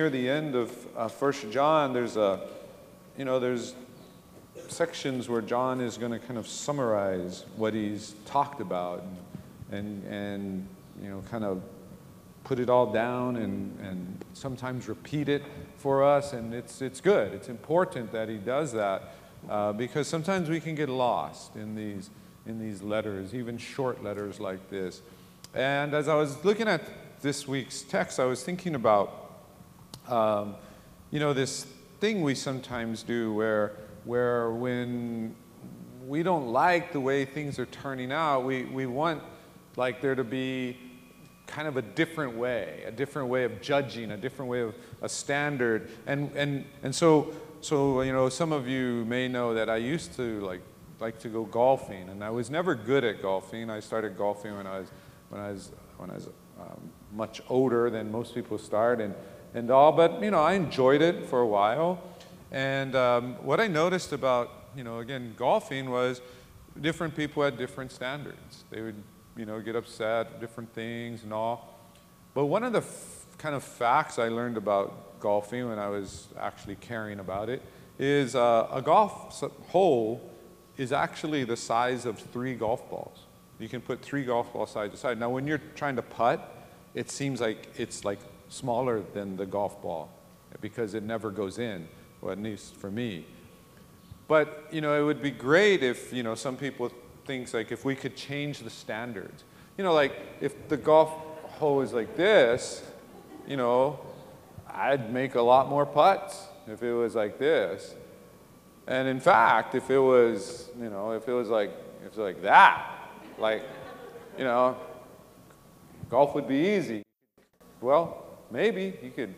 near the end of uh, First John, there's a, you know, there's sections where John is going to kind of summarize what he's talked about and, and you know, kind of put it all down and, and sometimes repeat it for us. And it's, it's good. It's important that he does that uh, because sometimes we can get lost in these, in these letters, even short letters like this. And as I was looking at this week's text, I was thinking about, um, you know, this thing we sometimes do where, where when we don't like the way things are turning out, we, we want like there to be kind of a different way, a different way of judging, a different way of a standard. And, and, and so, so, you know, some of you may know that I used to like, like to go golfing, and I was never good at golfing. I started golfing when I was, when I was, when I was um, much older than most people start, and, and all, but, you know, I enjoyed it for a while. And um, what I noticed about, you know, again, golfing was different people had different standards. They would you know, get upset, different things and all. But one of the kind of facts I learned about golfing when I was actually caring about it is uh, a golf hole is actually the size of three golf balls. You can put three golf balls side to side. Now, when you're trying to putt, it seems like it's like smaller than the golf ball because it never goes in, well, at least for me. But, you know, it would be great if, you know, some people things like if we could change the standards. You know, like if the golf hole is like this, you know, I'd make a lot more putts if it was like this. And in fact, if it was, you know, if it was like, if it was like that, like, you know, golf would be easy. Well, maybe you could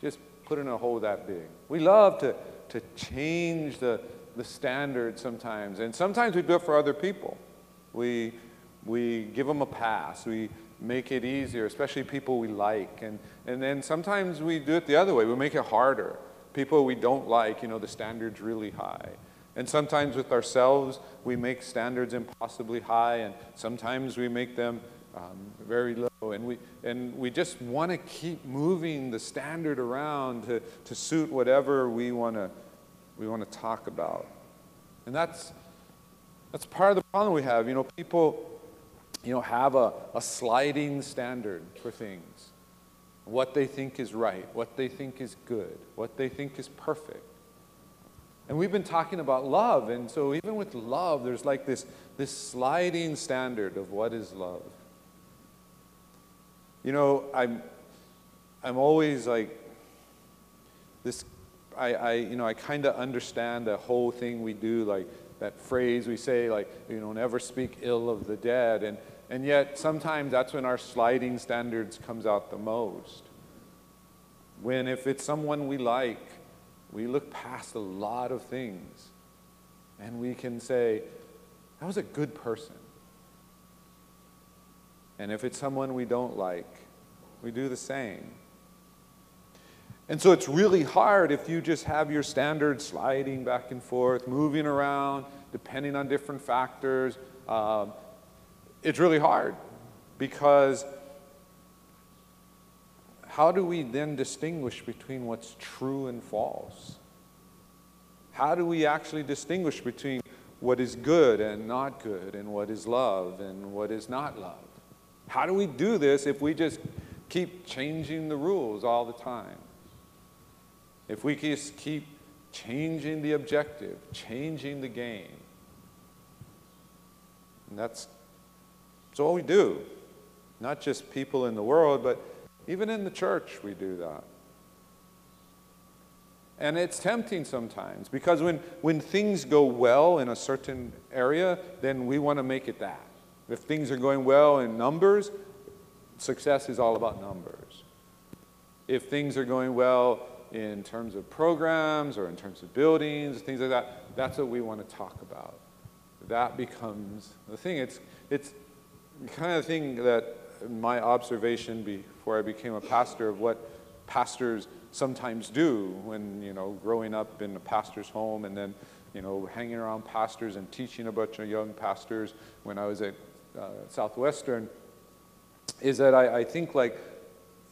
just put in a hole that big. We love to, to change the, the standard sometimes. And sometimes we do it for other people. We, we give them a pass. We make it easier, especially people we like. And, and then sometimes we do it the other way. We make it harder. People we don't like, you know, the standard's really high. And sometimes with ourselves, we make standards impossibly high, and sometimes we make them um, very low. And we, and we just want to keep moving the standard around to, to suit whatever we want to we want to talk about. And that's, that's part of the problem we have. You know, people, you know, have a, a sliding standard for things. What they think is right, what they think is good, what they think is perfect. And we've been talking about love, and so even with love, there's like this, this sliding standard of what is love. You know, I'm, I'm always like, this I, I you know, I kind of understand the whole thing we do, like that phrase we say, like, you know, never speak ill of the dead. And, and yet sometimes that's when our sliding standards comes out the most. When if it's someone we like, we look past a lot of things and we can say, that was a good person. And if it's someone we don't like, we do the same. And so it's really hard if you just have your standards sliding back and forth, moving around, depending on different factors. Um, it's really hard because how do we then distinguish between what's true and false? How do we actually distinguish between what is good and not good, and what is love and what is not love? How do we do this if we just keep changing the rules all the time? If we just keep changing the objective, changing the game, and that's, that's all we do. Not just people in the world, but even in the church we do that. And it's tempting sometimes because when, when things go well in a certain area, then we want to make it that. If things are going well in numbers, success is all about numbers. If things are going well in terms of programs or in terms of buildings, things like that, that's what we want to talk about. That becomes the thing. It's, it's kind of the thing that my observation before I became a pastor of what pastors sometimes do when, you know, growing up in a pastor's home and then, you know, hanging around pastors and teaching a bunch of young pastors when I was at uh, Southwestern, is that I, I think like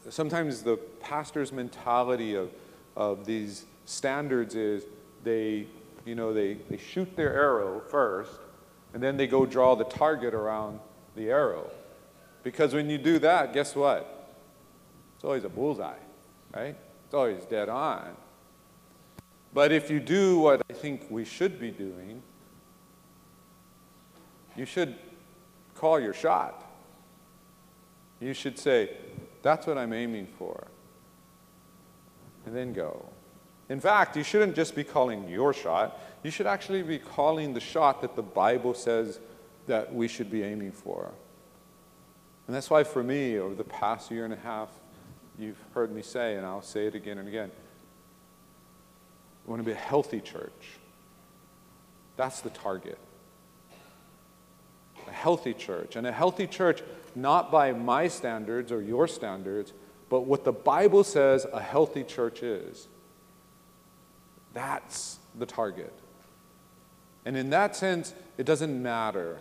sometimes the pastor's mentality of, of these standards is they, you know, they, they shoot their arrow first, and then they go draw the target around the arrow. Because when you do that, guess what? It's always a bullseye, right? It's always dead on. But if you do what I think we should be doing, you should call your shot. You should say, that's what I'm aiming for. And then go. In fact, you shouldn't just be calling your shot, you should actually be calling the shot that the Bible says that we should be aiming for. And that's why, for me, over the past year and a half, you've heard me say, and I'll say it again and again we want to be a healthy church. That's the target. A healthy church. And a healthy church, not by my standards or your standards, but what the Bible says a healthy church is. That's the target. And in that sense, it doesn't matter.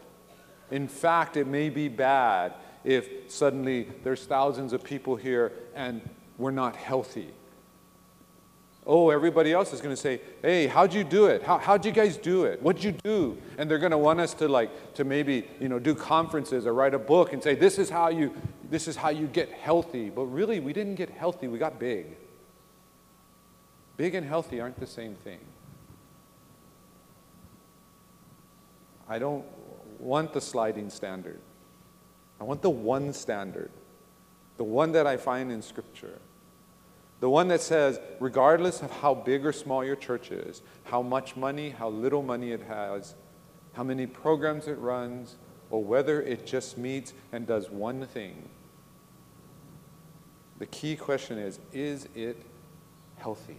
In fact, it may be bad if suddenly there's thousands of people here and we're not healthy. Oh, everybody else is going to say, hey, how'd you do it? How, how'd you guys do it? What'd you do? And they're going to want us to like, to maybe, you know, do conferences or write a book and say, this is how you, this is how you get healthy. But really, we didn't get healthy, we got big. Big and healthy aren't the same thing. I don't want the sliding standard. I want the one standard, the one that I find in Scripture. The one that says, regardless of how big or small your church is, how much money, how little money it has, how many programs it runs, or whether it just meets and does one thing, the key question is is it healthy?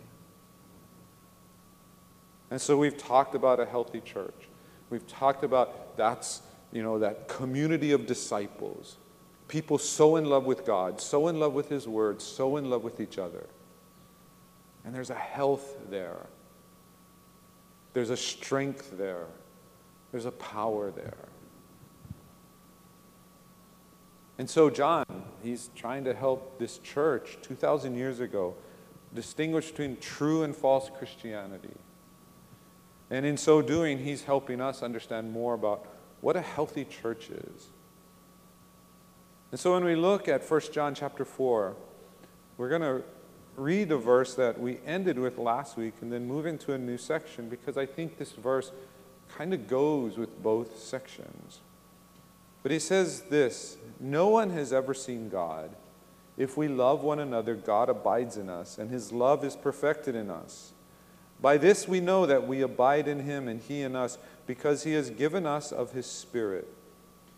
And so we've talked about a healthy church. We've talked about that's, you know, that community of disciples. People so in love with God, so in love with His Word, so in love with each other. And there's a health there, there's a strength there, there's a power there. And so, John, he's trying to help this church 2,000 years ago distinguish between true and false Christianity. And in so doing, he's helping us understand more about what a healthy church is. And so when we look at 1 John chapter 4, we're going to read a verse that we ended with last week and then move into a new section because I think this verse kind of goes with both sections. But he says this No one has ever seen God. If we love one another, God abides in us, and his love is perfected in us. By this we know that we abide in him and he in us, because he has given us of his Spirit.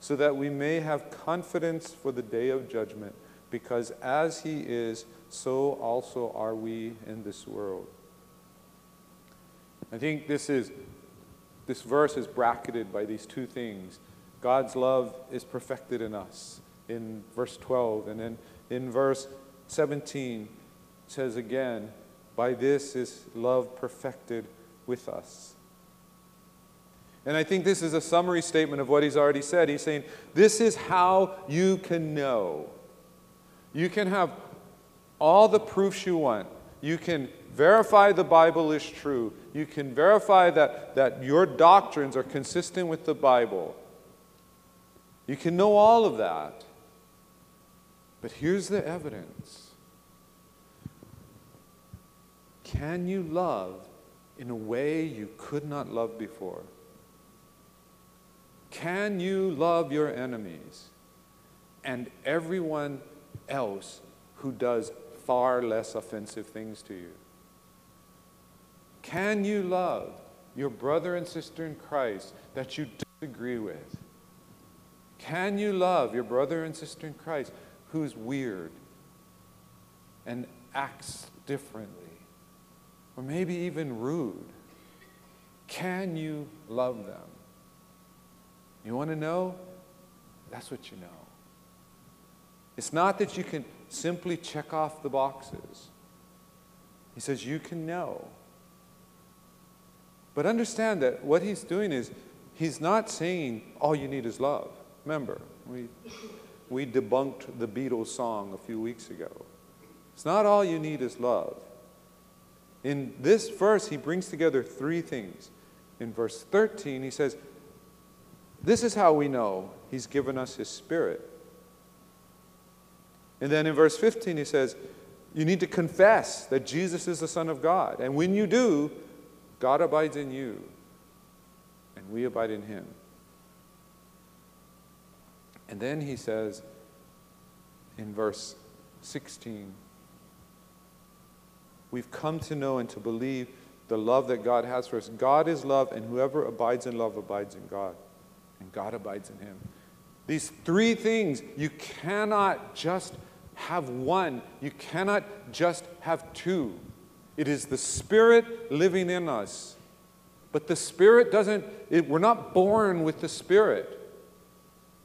so that we may have confidence for the day of judgment, because as he is, so also are we in this world. I think this is this verse is bracketed by these two things. God's love is perfected in us in verse 12 and then in verse 17 says again, by this is love perfected with us. And I think this is a summary statement of what he's already said. He's saying, This is how you can know. You can have all the proofs you want. You can verify the Bible is true. You can verify that, that your doctrines are consistent with the Bible. You can know all of that. But here's the evidence Can you love in a way you could not love before? Can you love your enemies and everyone else who does far less offensive things to you? Can you love your brother and sister in Christ that you disagree with? Can you love your brother and sister in Christ who's weird and acts differently, or maybe even rude, can you love them? You want to know? That's what you know. It's not that you can simply check off the boxes. He says you can know. But understand that what he's doing is he's not saying all you need is love. Remember, we, we debunked the Beatles song a few weeks ago. It's not all you need is love. In this verse, he brings together three things. In verse 13, he says, This is how we know he's given us his spirit. And then in verse 15, he says, You need to confess that Jesus is the Son of God. And when you do, God abides in you, and we abide in him. And then he says in verse 16, We've come to know and to believe the love that God has for us. God is love, and whoever abides in love abides in God, and God abides in him. These three things, you cannot just have one, you cannot just have two. It is the Spirit living in us. But the Spirit doesn't, it, we're not born with the Spirit.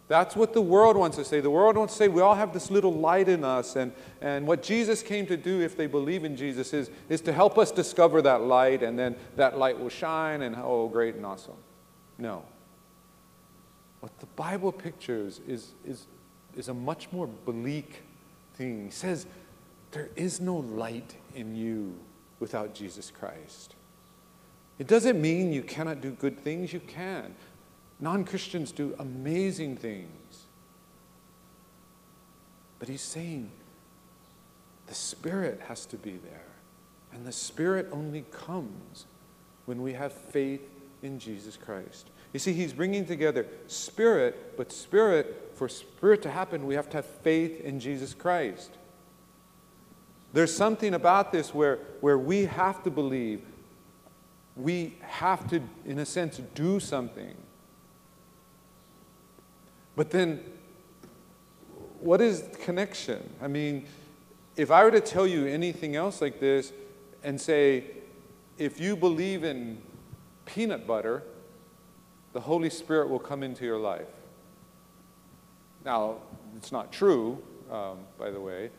That's what the world wants to say. The world wants to say we all have this little light in us, and, and what Jesus came to do, if they believe in Jesus, is, is to help us discover that light, and then that light will shine, and oh, great and awesome. No. What the Bible pictures is, is, is a much more bleak thing. He says, There is no light in you without Jesus Christ. It doesn't mean you cannot do good things, you can. Non Christians do amazing things. But he's saying the Spirit has to be there. And the Spirit only comes when we have faith in Jesus Christ. You see, he's bringing together Spirit, but Spirit, for Spirit to happen, we have to have faith in Jesus Christ. There's something about this where, where we have to believe. We have to, in a sense, do something. But then, what is connection? I mean, if I were to tell you anything else like this and say, if you believe in peanut butter, the Holy Spirit will come into your life. Now, it's not true, um, by the way.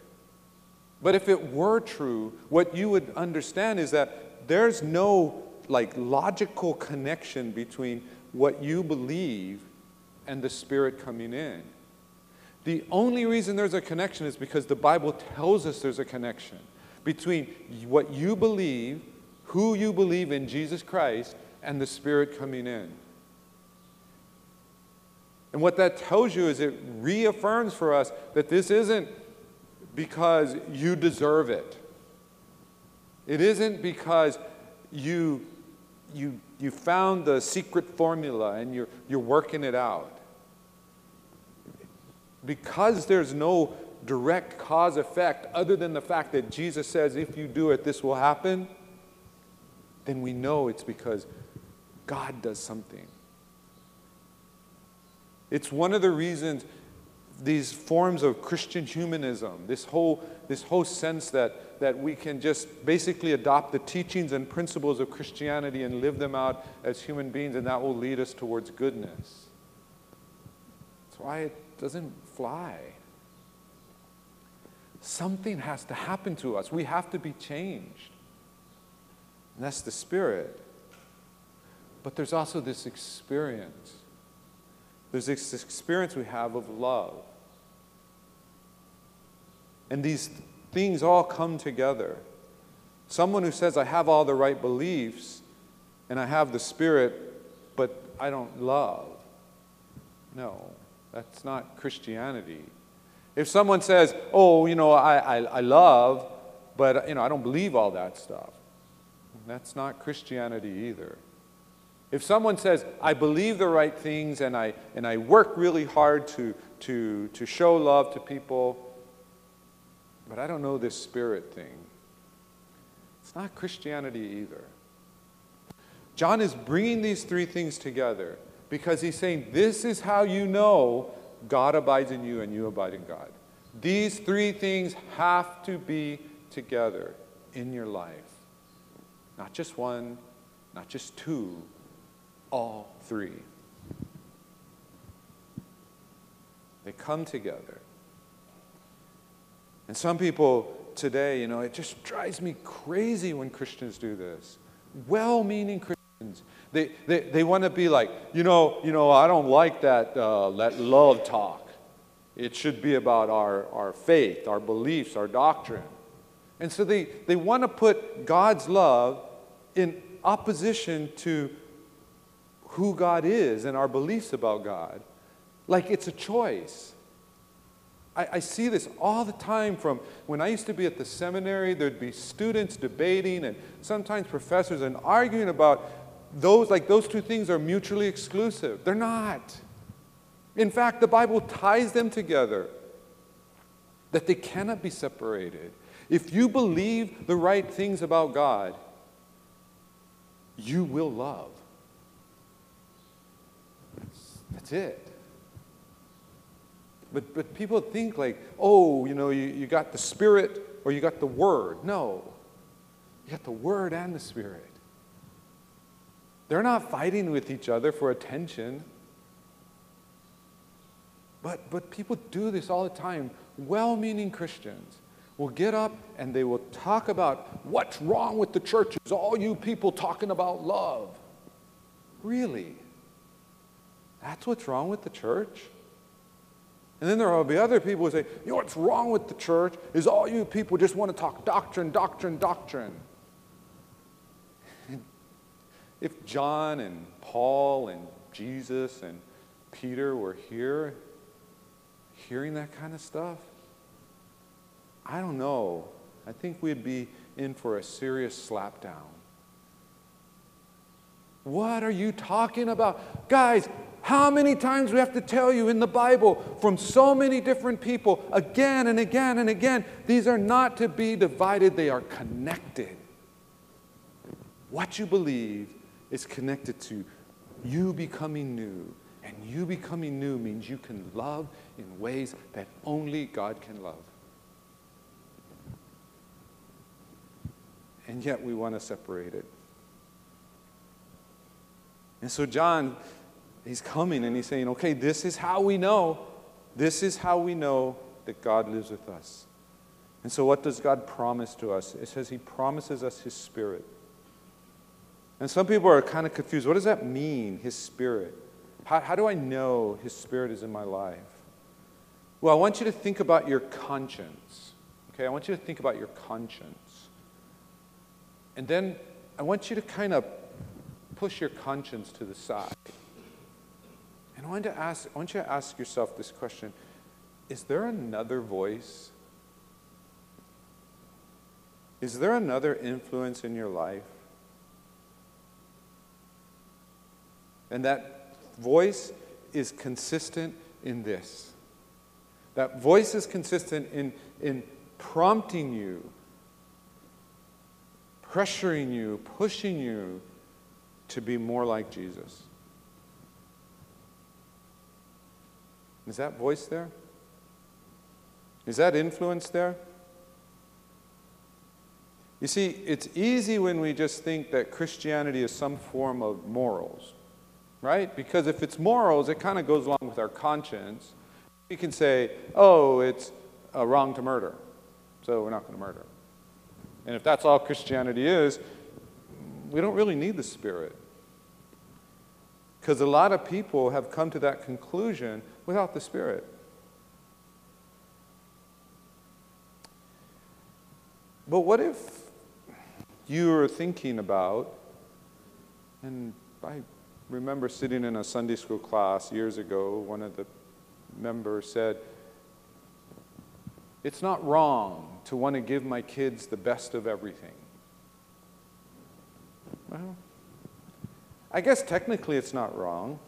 But if it were true, what you would understand is that there's no like logical connection between what you believe and the Spirit coming in. The only reason there's a connection is because the Bible tells us there's a connection between what you believe, who you believe in Jesus Christ, and the Spirit coming in. And what that tells you is it reaffirms for us that this isn't because you deserve it. It isn't because you, you, you found the secret formula and you're, you're working it out because there's no direct cause effect other than the fact that Jesus says, if you do it, this will happen, then we know it's because God does something. It's one of the reasons these forms of Christian humanism, this whole, this whole sense that, that we can just basically adopt the teachings and principles of Christianity and live them out as human beings, and that will lead us towards goodness. That's why it doesn't fly. Something has to happen to us. We have to be changed. And that's the Spirit. But there's also this experience. There's this experience we have of love. And these things all come together. Someone who says, I have all the right beliefs and I have the Spirit, but I don't love. No. That's not Christianity. If someone says, oh, you know, I, I, I love, but, you know, I don't believe all that stuff, that's not Christianity either. If someone says, I believe the right things and I, and I work really hard to, to, to show love to people, but I don't know this spirit thing, it's not Christianity either. John is bringing these three things together because he's saying, This is how you know God abides in you and you abide in God. These three things have to be together in your life. Not just one, not just two, all three. They come together. And some people today, you know, it just drives me crazy when Christians do this. Well meaning Christians. They, they, they want to be like, you know, you know, I don't like that, uh, that love talk. It should be about our, our faith, our beliefs, our doctrine. And so they, they want to put God's love in opposition to who God is and our beliefs about God. Like it's a choice. I, I, see this all the time from when I used to be at the seminary, there'd be students debating and sometimes professors and arguing about those, like those two things are mutually exclusive. They're not. In fact, the Bible ties them together, that they cannot be separated. If you believe the right things about God, you will love. That's, it. But, but people think like, oh, you know, you, you got the Spirit or you got the Word. No, you got the Word and the Spirit. They're not fighting with each other for attention. But, but people do this all the time. Well meaning Christians will get up and they will talk about what's wrong with the churches, all you people talking about love. Really? That's what's wrong with the church? And then there will be other people who say, you know what's wrong with the church is all you people just want to talk doctrine, doctrine, doctrine. if John and Paul and Jesus and Peter were here hearing that kind of stuff, I don't know. I think we'd be in for a serious slapdown. What are you talking about? Guys, how many times we have to tell you in the Bible from so many different people again and again and again, these are not to be divided, they are connected. What you believe is connected to you becoming new. And you becoming new means you can love in ways that only God can love. And yet we want to separate it. And so John he's coming and he's saying, okay, this is how we know. This is how we know that God lives with us. And so, what does God promise to us? It says He promises us His Spirit. And some people are kind of confused. What does that mean, His Spirit? How, how do I know His Spirit is in my life? Well, I want you to think about your conscience. Okay, I want you to think about your conscience. And then I want you to kind of push your conscience to the side. And I want, to ask, I want you to ask yourself this question Is there another voice? Is there another influence in your life? And that voice is consistent in this. That voice is consistent in, in prompting you, pressuring you, pushing you to be more like Jesus. Is that voice there? Is that influence there? You see, it's easy when we just think that Christianity is some form of morals, right? Because if it's morals, it kind of goes along with our conscience. We can say, oh, it's uh, wrong to murder, so we're not going to murder. And if that's all Christianity is, we don't really need the Spirit. Because a lot of people have come to that conclusion without the Spirit. But what if you were thinking about, and I remember sitting in a Sunday school class years ago, one of the members said, It's not wrong to want to give my kids the best of everything. Well, I guess technically it's not wrong.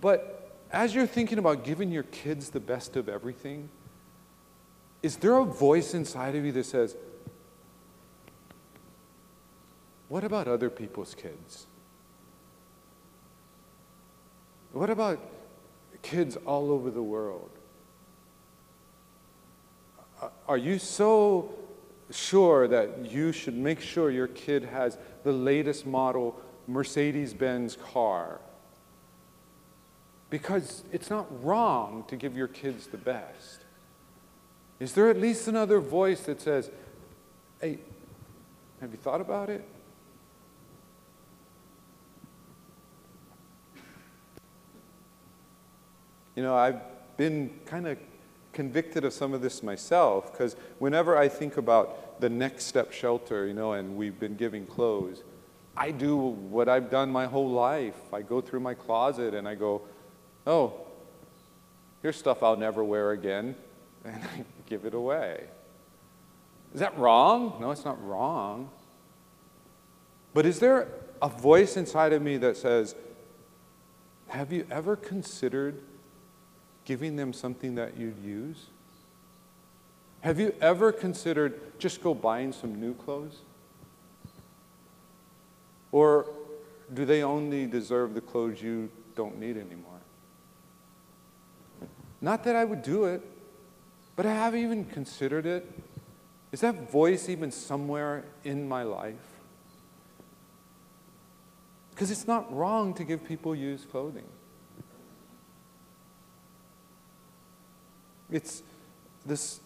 But as you're thinking about giving your kids the best of everything, is there a voice inside of you that says, What about other people's kids? What about kids all over the world? are you so sure that you should make sure your kid has the latest model Mercedes Benz car? Because it's not wrong to give your kids the best. Is there at least another voice that says, hey, have you thought about it? You know, I've been kind of convicted of some of this myself because whenever I think about the next step shelter, you know, and we've been giving clothes, I do what I've done my whole life. I go through my closet and I go, oh, here's stuff I'll never wear again, and I give it away. Is that wrong? No, it's not wrong. But is there a voice inside of me that says, have you ever considered giving them something that you'd use? Have you ever considered just go buying some new clothes? Or do they only deserve the clothes you don't need anymore? Not that I would do it, but I haven't even considered it. Is that voice even somewhere in my life? Because it's not wrong to give people used clothing. It's this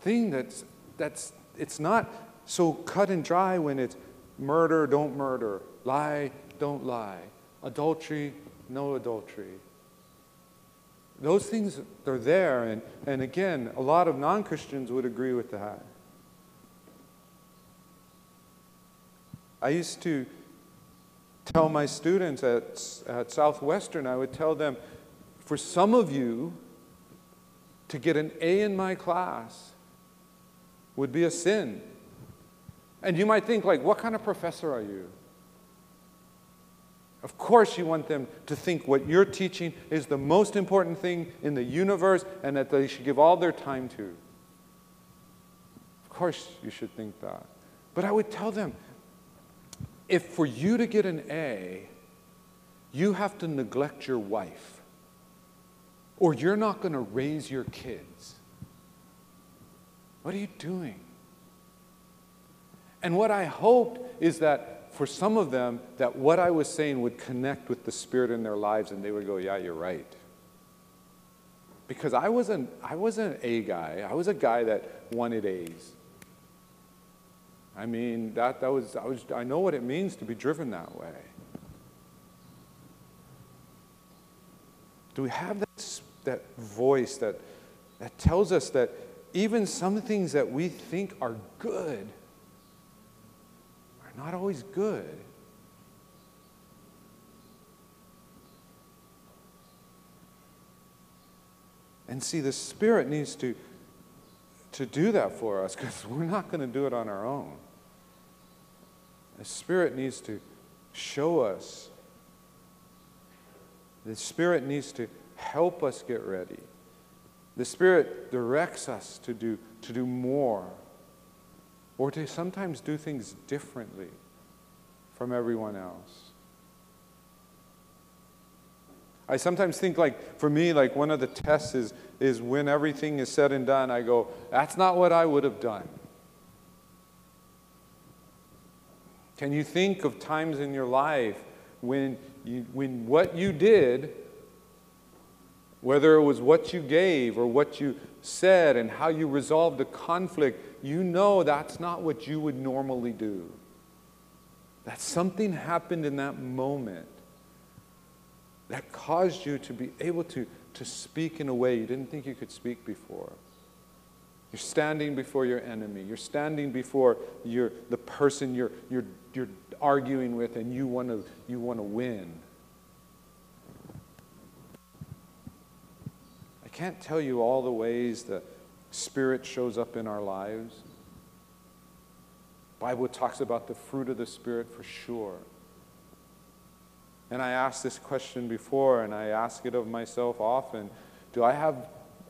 thing that's, that's it's not so cut and dry when it's murder, don't murder, lie, don't lie, adultery, no adultery. Those things are there, and, and again, a lot of non Christians would agree with that. I used to tell my students at, at Southwestern, I would tell them, for some of you, to get an A in my class would be a sin. And you might think, like, what kind of professor are you? Of course, you want them to think what you're teaching is the most important thing in the universe and that they should give all their time to. Of course, you should think that. But I would tell them if for you to get an A, you have to neglect your wife, or you're not going to raise your kids, what are you doing? And what I hoped is that for some of them that what I was saying would connect with the Spirit in their lives and they would go, Yeah, you're right. Because I wasn't, I wasn't an A guy, I was a guy that wanted A's. I mean, that, that was, I, was, I know what it means to be driven that way. Do we have that, that voice that, that tells us that even some things that we think are good are not always good. And see, the Spirit needs to, to do that for us because we're not going to do it on our own. The Spirit needs to show us. The Spirit needs to help us get ready. The Spirit directs us to do, to do more or to sometimes do things differently from everyone else. I sometimes think like for me like one of the tests is is when everything is said and done I go that's not what I would have done. Can you think of times in your life when you, when what you did whether it was what you gave or what you said and how you resolved a conflict, you know that's not what you would normally do. That something happened in that moment that caused you to be able to, to speak in a way you didn't think you could speak before. You're standing before your enemy. You're standing before your, the person you're, you're, you're arguing with, and you want to you want to win. Can't tell you all the ways the Spirit shows up in our lives. Bible talks about the fruit of the Spirit for sure. And I asked this question before, and I ask it of myself often. Do I have,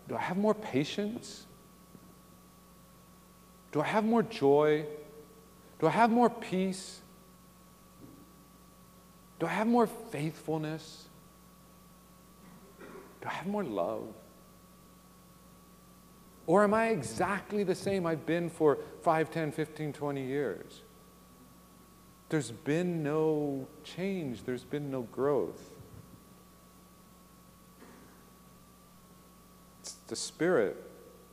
do I have more patience? Do I have more joy? Do I have more peace? Do I have more faithfulness? Do I have more love? Or am I exactly the same I've been for 5, 10, 15, 20 years? There's been no change, there's been no growth. It's the Spirit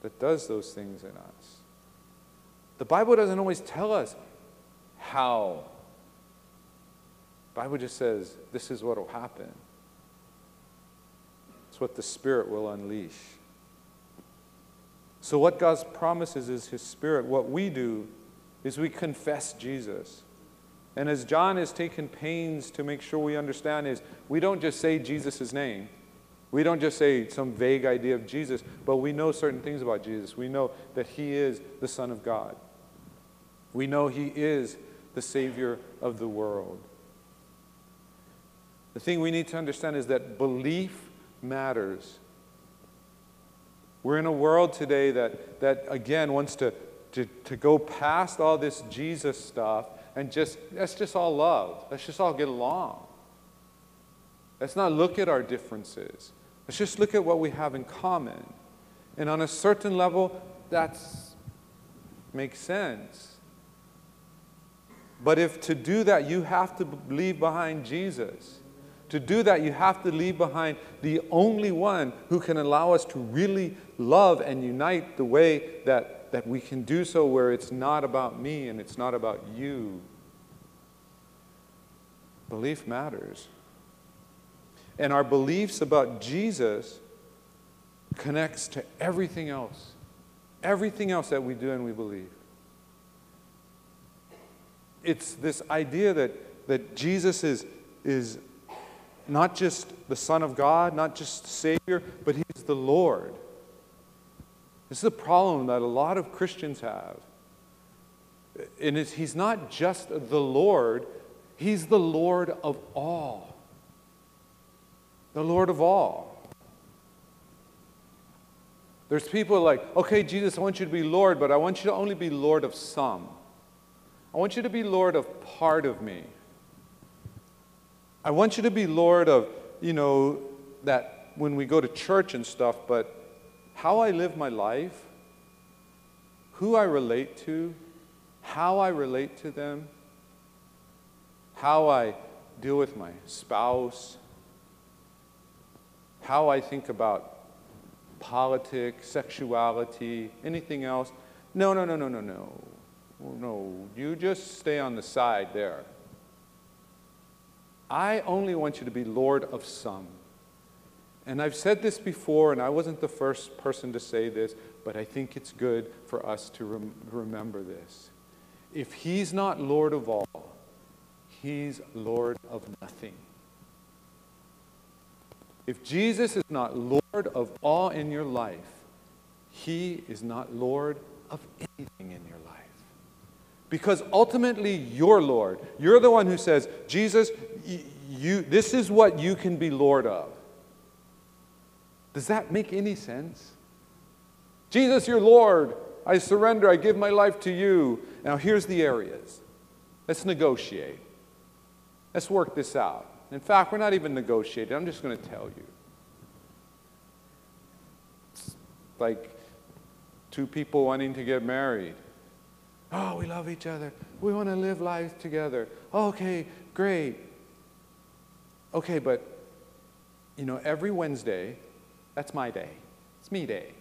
that does those things in us. The Bible doesn't always tell us how. The Bible just says this is what will happen. It's what the Spirit will unleash. So, what God promises is His Spirit. What we do is we confess Jesus. And as John has taken pains to make sure we understand, is we don't just say Jesus' name. We don't just say some vague idea of Jesus, but we know certain things about Jesus. We know that He is the Son of God. We know He is the Savior of the world. The thing we need to understand is that belief matters. We're in a world today that, that again, wants to, to, to go past all this Jesus stuff and just, let's just all love. Let's just all get along. Let's not look at our differences. Let's just look at what we have in common. And on a certain level, that makes sense. But if to do that, you have to leave behind Jesus. To do that, you have to leave behind the only one who can allow us to really love and unite the way that, that we can do so, where it's not about me and it's not about you. Belief matters. And our beliefs about Jesus connects to everything else. Everything else that we do and we believe. It's this idea that, that Jesus is, is not just the Son of God, not just Savior, but He's the Lord. This is a problem that a lot of Christians have. And He's not just the Lord, He's the Lord of all. The Lord of all. There's people like, okay, Jesus, I want you to be Lord, but I want you to only be Lord of some. I want you to be Lord of part of me. I want you to be Lord of, you know, that when we go to church and stuff, but how I live my life, who I relate to, how I relate to them, how I deal with my spouse, how I think about politics, sexuality, anything else. No, no, no, no, no, no. No, you just stay on the side there. I only want you to be Lord of some. And I've said this before, and I wasn't the first person to say this, but I think it's good for us to rem- remember this. If He's not Lord of all, He's Lord of nothing. If Jesus is not Lord of all in your life, He is not Lord of anything in your life. Because ultimately, you're Lord. You're the one who says, Jesus, you, this is what you can be Lord of. Does that make any sense? Jesus, you're Lord. I surrender. I give my life to you. Now, here's the areas. Let's negotiate. Let's work this out. In fact, we're not even negotiating. I'm just going to tell you. It's like two people wanting to get married. Oh, we love each other. We want to live life together. Okay, great. Okay, but, you know, every Wednesday, that's my day. It's me day.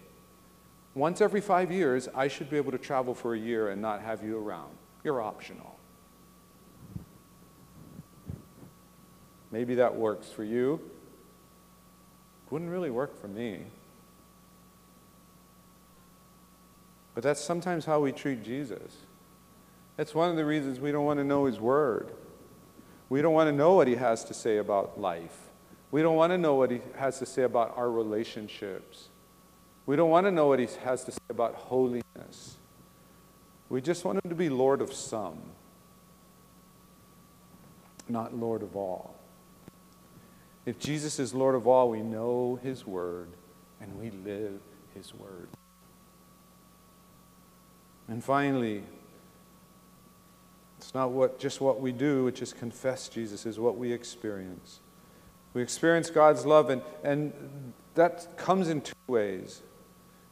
Once every five years, I should be able to travel for a year and not have you around. You're optional. Maybe that works for you. Wouldn't really work for me. But that's sometimes how we treat Jesus. That's one of the reasons we don't want to know his word. We don't want to know what he has to say about life. We don't want to know what he has to say about our relationships. We don't want to know what he has to say about holiness. We just want him to be Lord of some, not Lord of all. If Jesus is Lord of all, we know his word and we live his word. And finally, it's not what, just what we do, which is confess Jesus, is what we experience. We experience God's love, and, and that comes in two ways.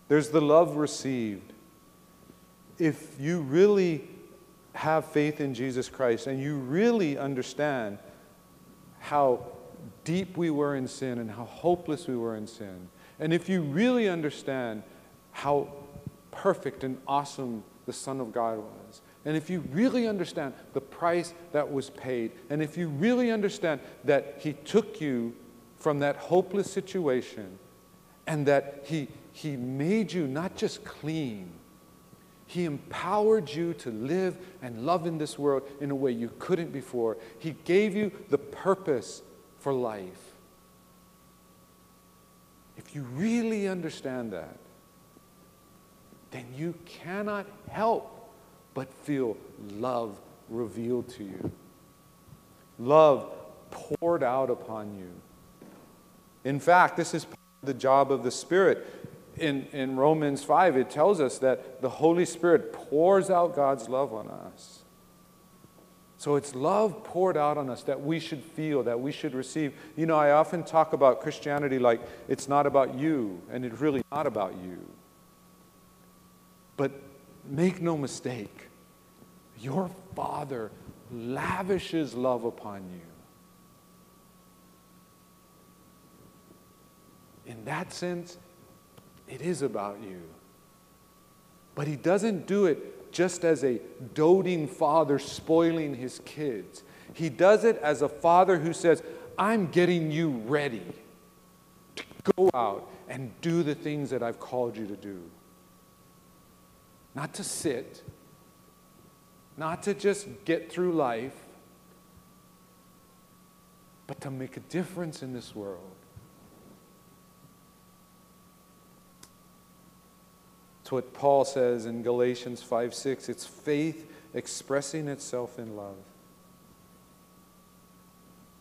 there's the love received. If you really have faith in Jesus Christ and you really understand how deep we were in sin and how hopeless we were in sin, and if you really understand how perfect and awesome the Son of God was, and if you really understand the price that was paid, and if you really understand that He took you from that hopeless situation, and that He, he made you not just clean, He empowered you to live and love in this world in a way you couldn't before. He gave you the purpose for life. If you really understand that, then you cannot help but feel love revealed to you, love poured out upon you. In fact, this is the job of the Spirit. In, in Romans 5, it tells us that the Holy Spirit pours out God's love on us. So it's love poured out on us that we should feel, that we should receive. You know, I often talk about Christianity like it's not about you, and it's really not about you. But make no mistake, your Father lavishes love upon you. In that sense, it is about you. But He doesn't do it just as a doting father spoiling his kids. He does it as a father who says, I'm getting you ready to go out and do the things that I've called you to do. Not to sit, not to just get through life, but to make a difference in this world. It's what Paul says in Galatians 5 6. It's faith expressing itself in love.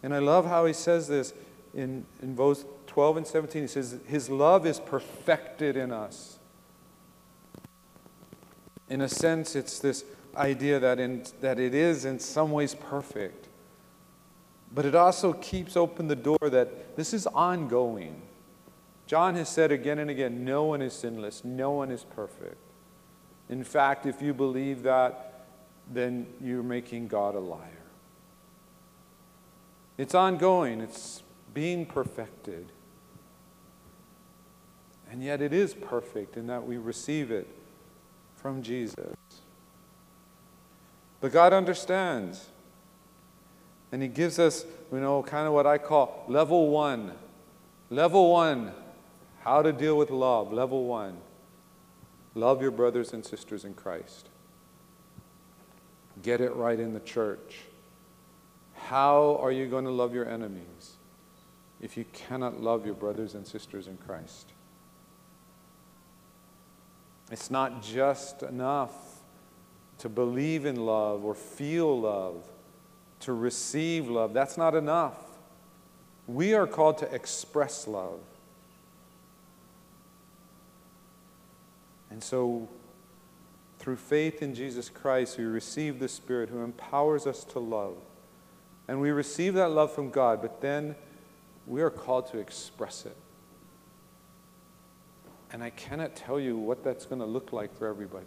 And I love how he says this in, in verse 12 and 17. He says, His love is perfected in us. In a sense, it's this idea that, in, that it is in some ways perfect. But it also keeps open the door that this is ongoing. John has said again and again no one is sinless, no one is perfect. In fact, if you believe that, then you're making God a liar. It's ongoing, it's being perfected. And yet it is perfect in that we receive it from Jesus. But God understands. And He gives us, you know, kind of what I call level one. Level one, how to deal with love. Level one, love your brothers and sisters in Christ. Get it right in the church. How are you going to love your enemies if you cannot love your brothers and sisters in Christ? It's not just enough to believe in love or feel love, to receive love. That's not enough. We are called to express love. And so, through faith in Jesus Christ, we receive the Spirit who empowers us to love. And we receive that love from God, but then we are called to express it. And I cannot tell you what that's going to look like for everybody.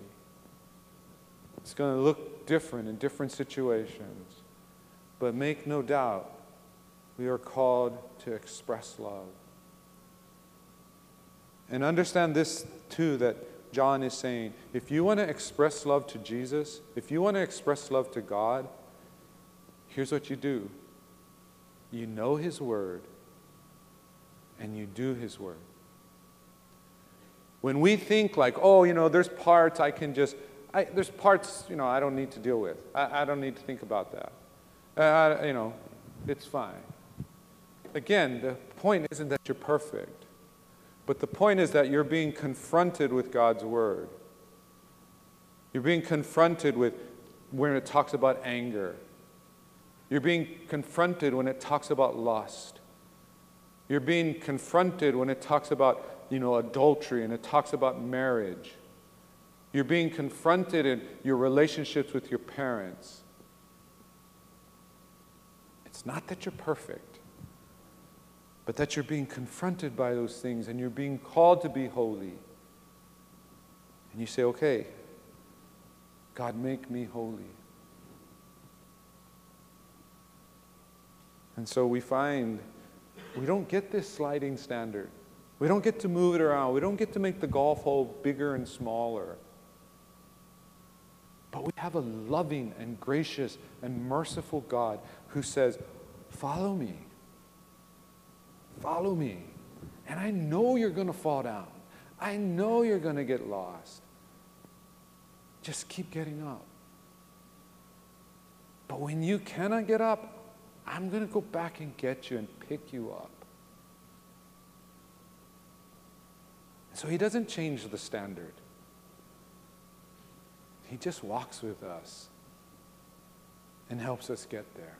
It's going to look different in different situations. But make no doubt, we are called to express love. And understand this too that John is saying if you want to express love to Jesus, if you want to express love to God, here's what you do you know His Word and you do His Word. When we think like, oh, you know, there's parts I can just I, there's parts, you know, I don't need to deal with. I, I don't need to think about that. Uh, you know, it's fine. Again, the point isn't that you're perfect, but the point is that you're being confronted with God's word. You're being confronted with when it talks about anger. You're being confronted when it talks about lust. You're being confronted when it talks about, you know, adultery and it talks about marriage. You're being confronted in your relationships with your parents. It's not that you're perfect, but that you're being confronted by those things and you're being called to be holy. And you say, okay, God, make me holy. And so we find we don't get this sliding standard. We don't get to move it around. We don't get to make the golf hole bigger and smaller. But we have a loving and gracious and merciful God who says, Follow me. Follow me. And I know you're going to fall down. I know you're going to get lost. Just keep getting up. But when you cannot get up, I'm going to go back and get you and pick you up. So he doesn't change the standard, he just walks with us and helps us get there.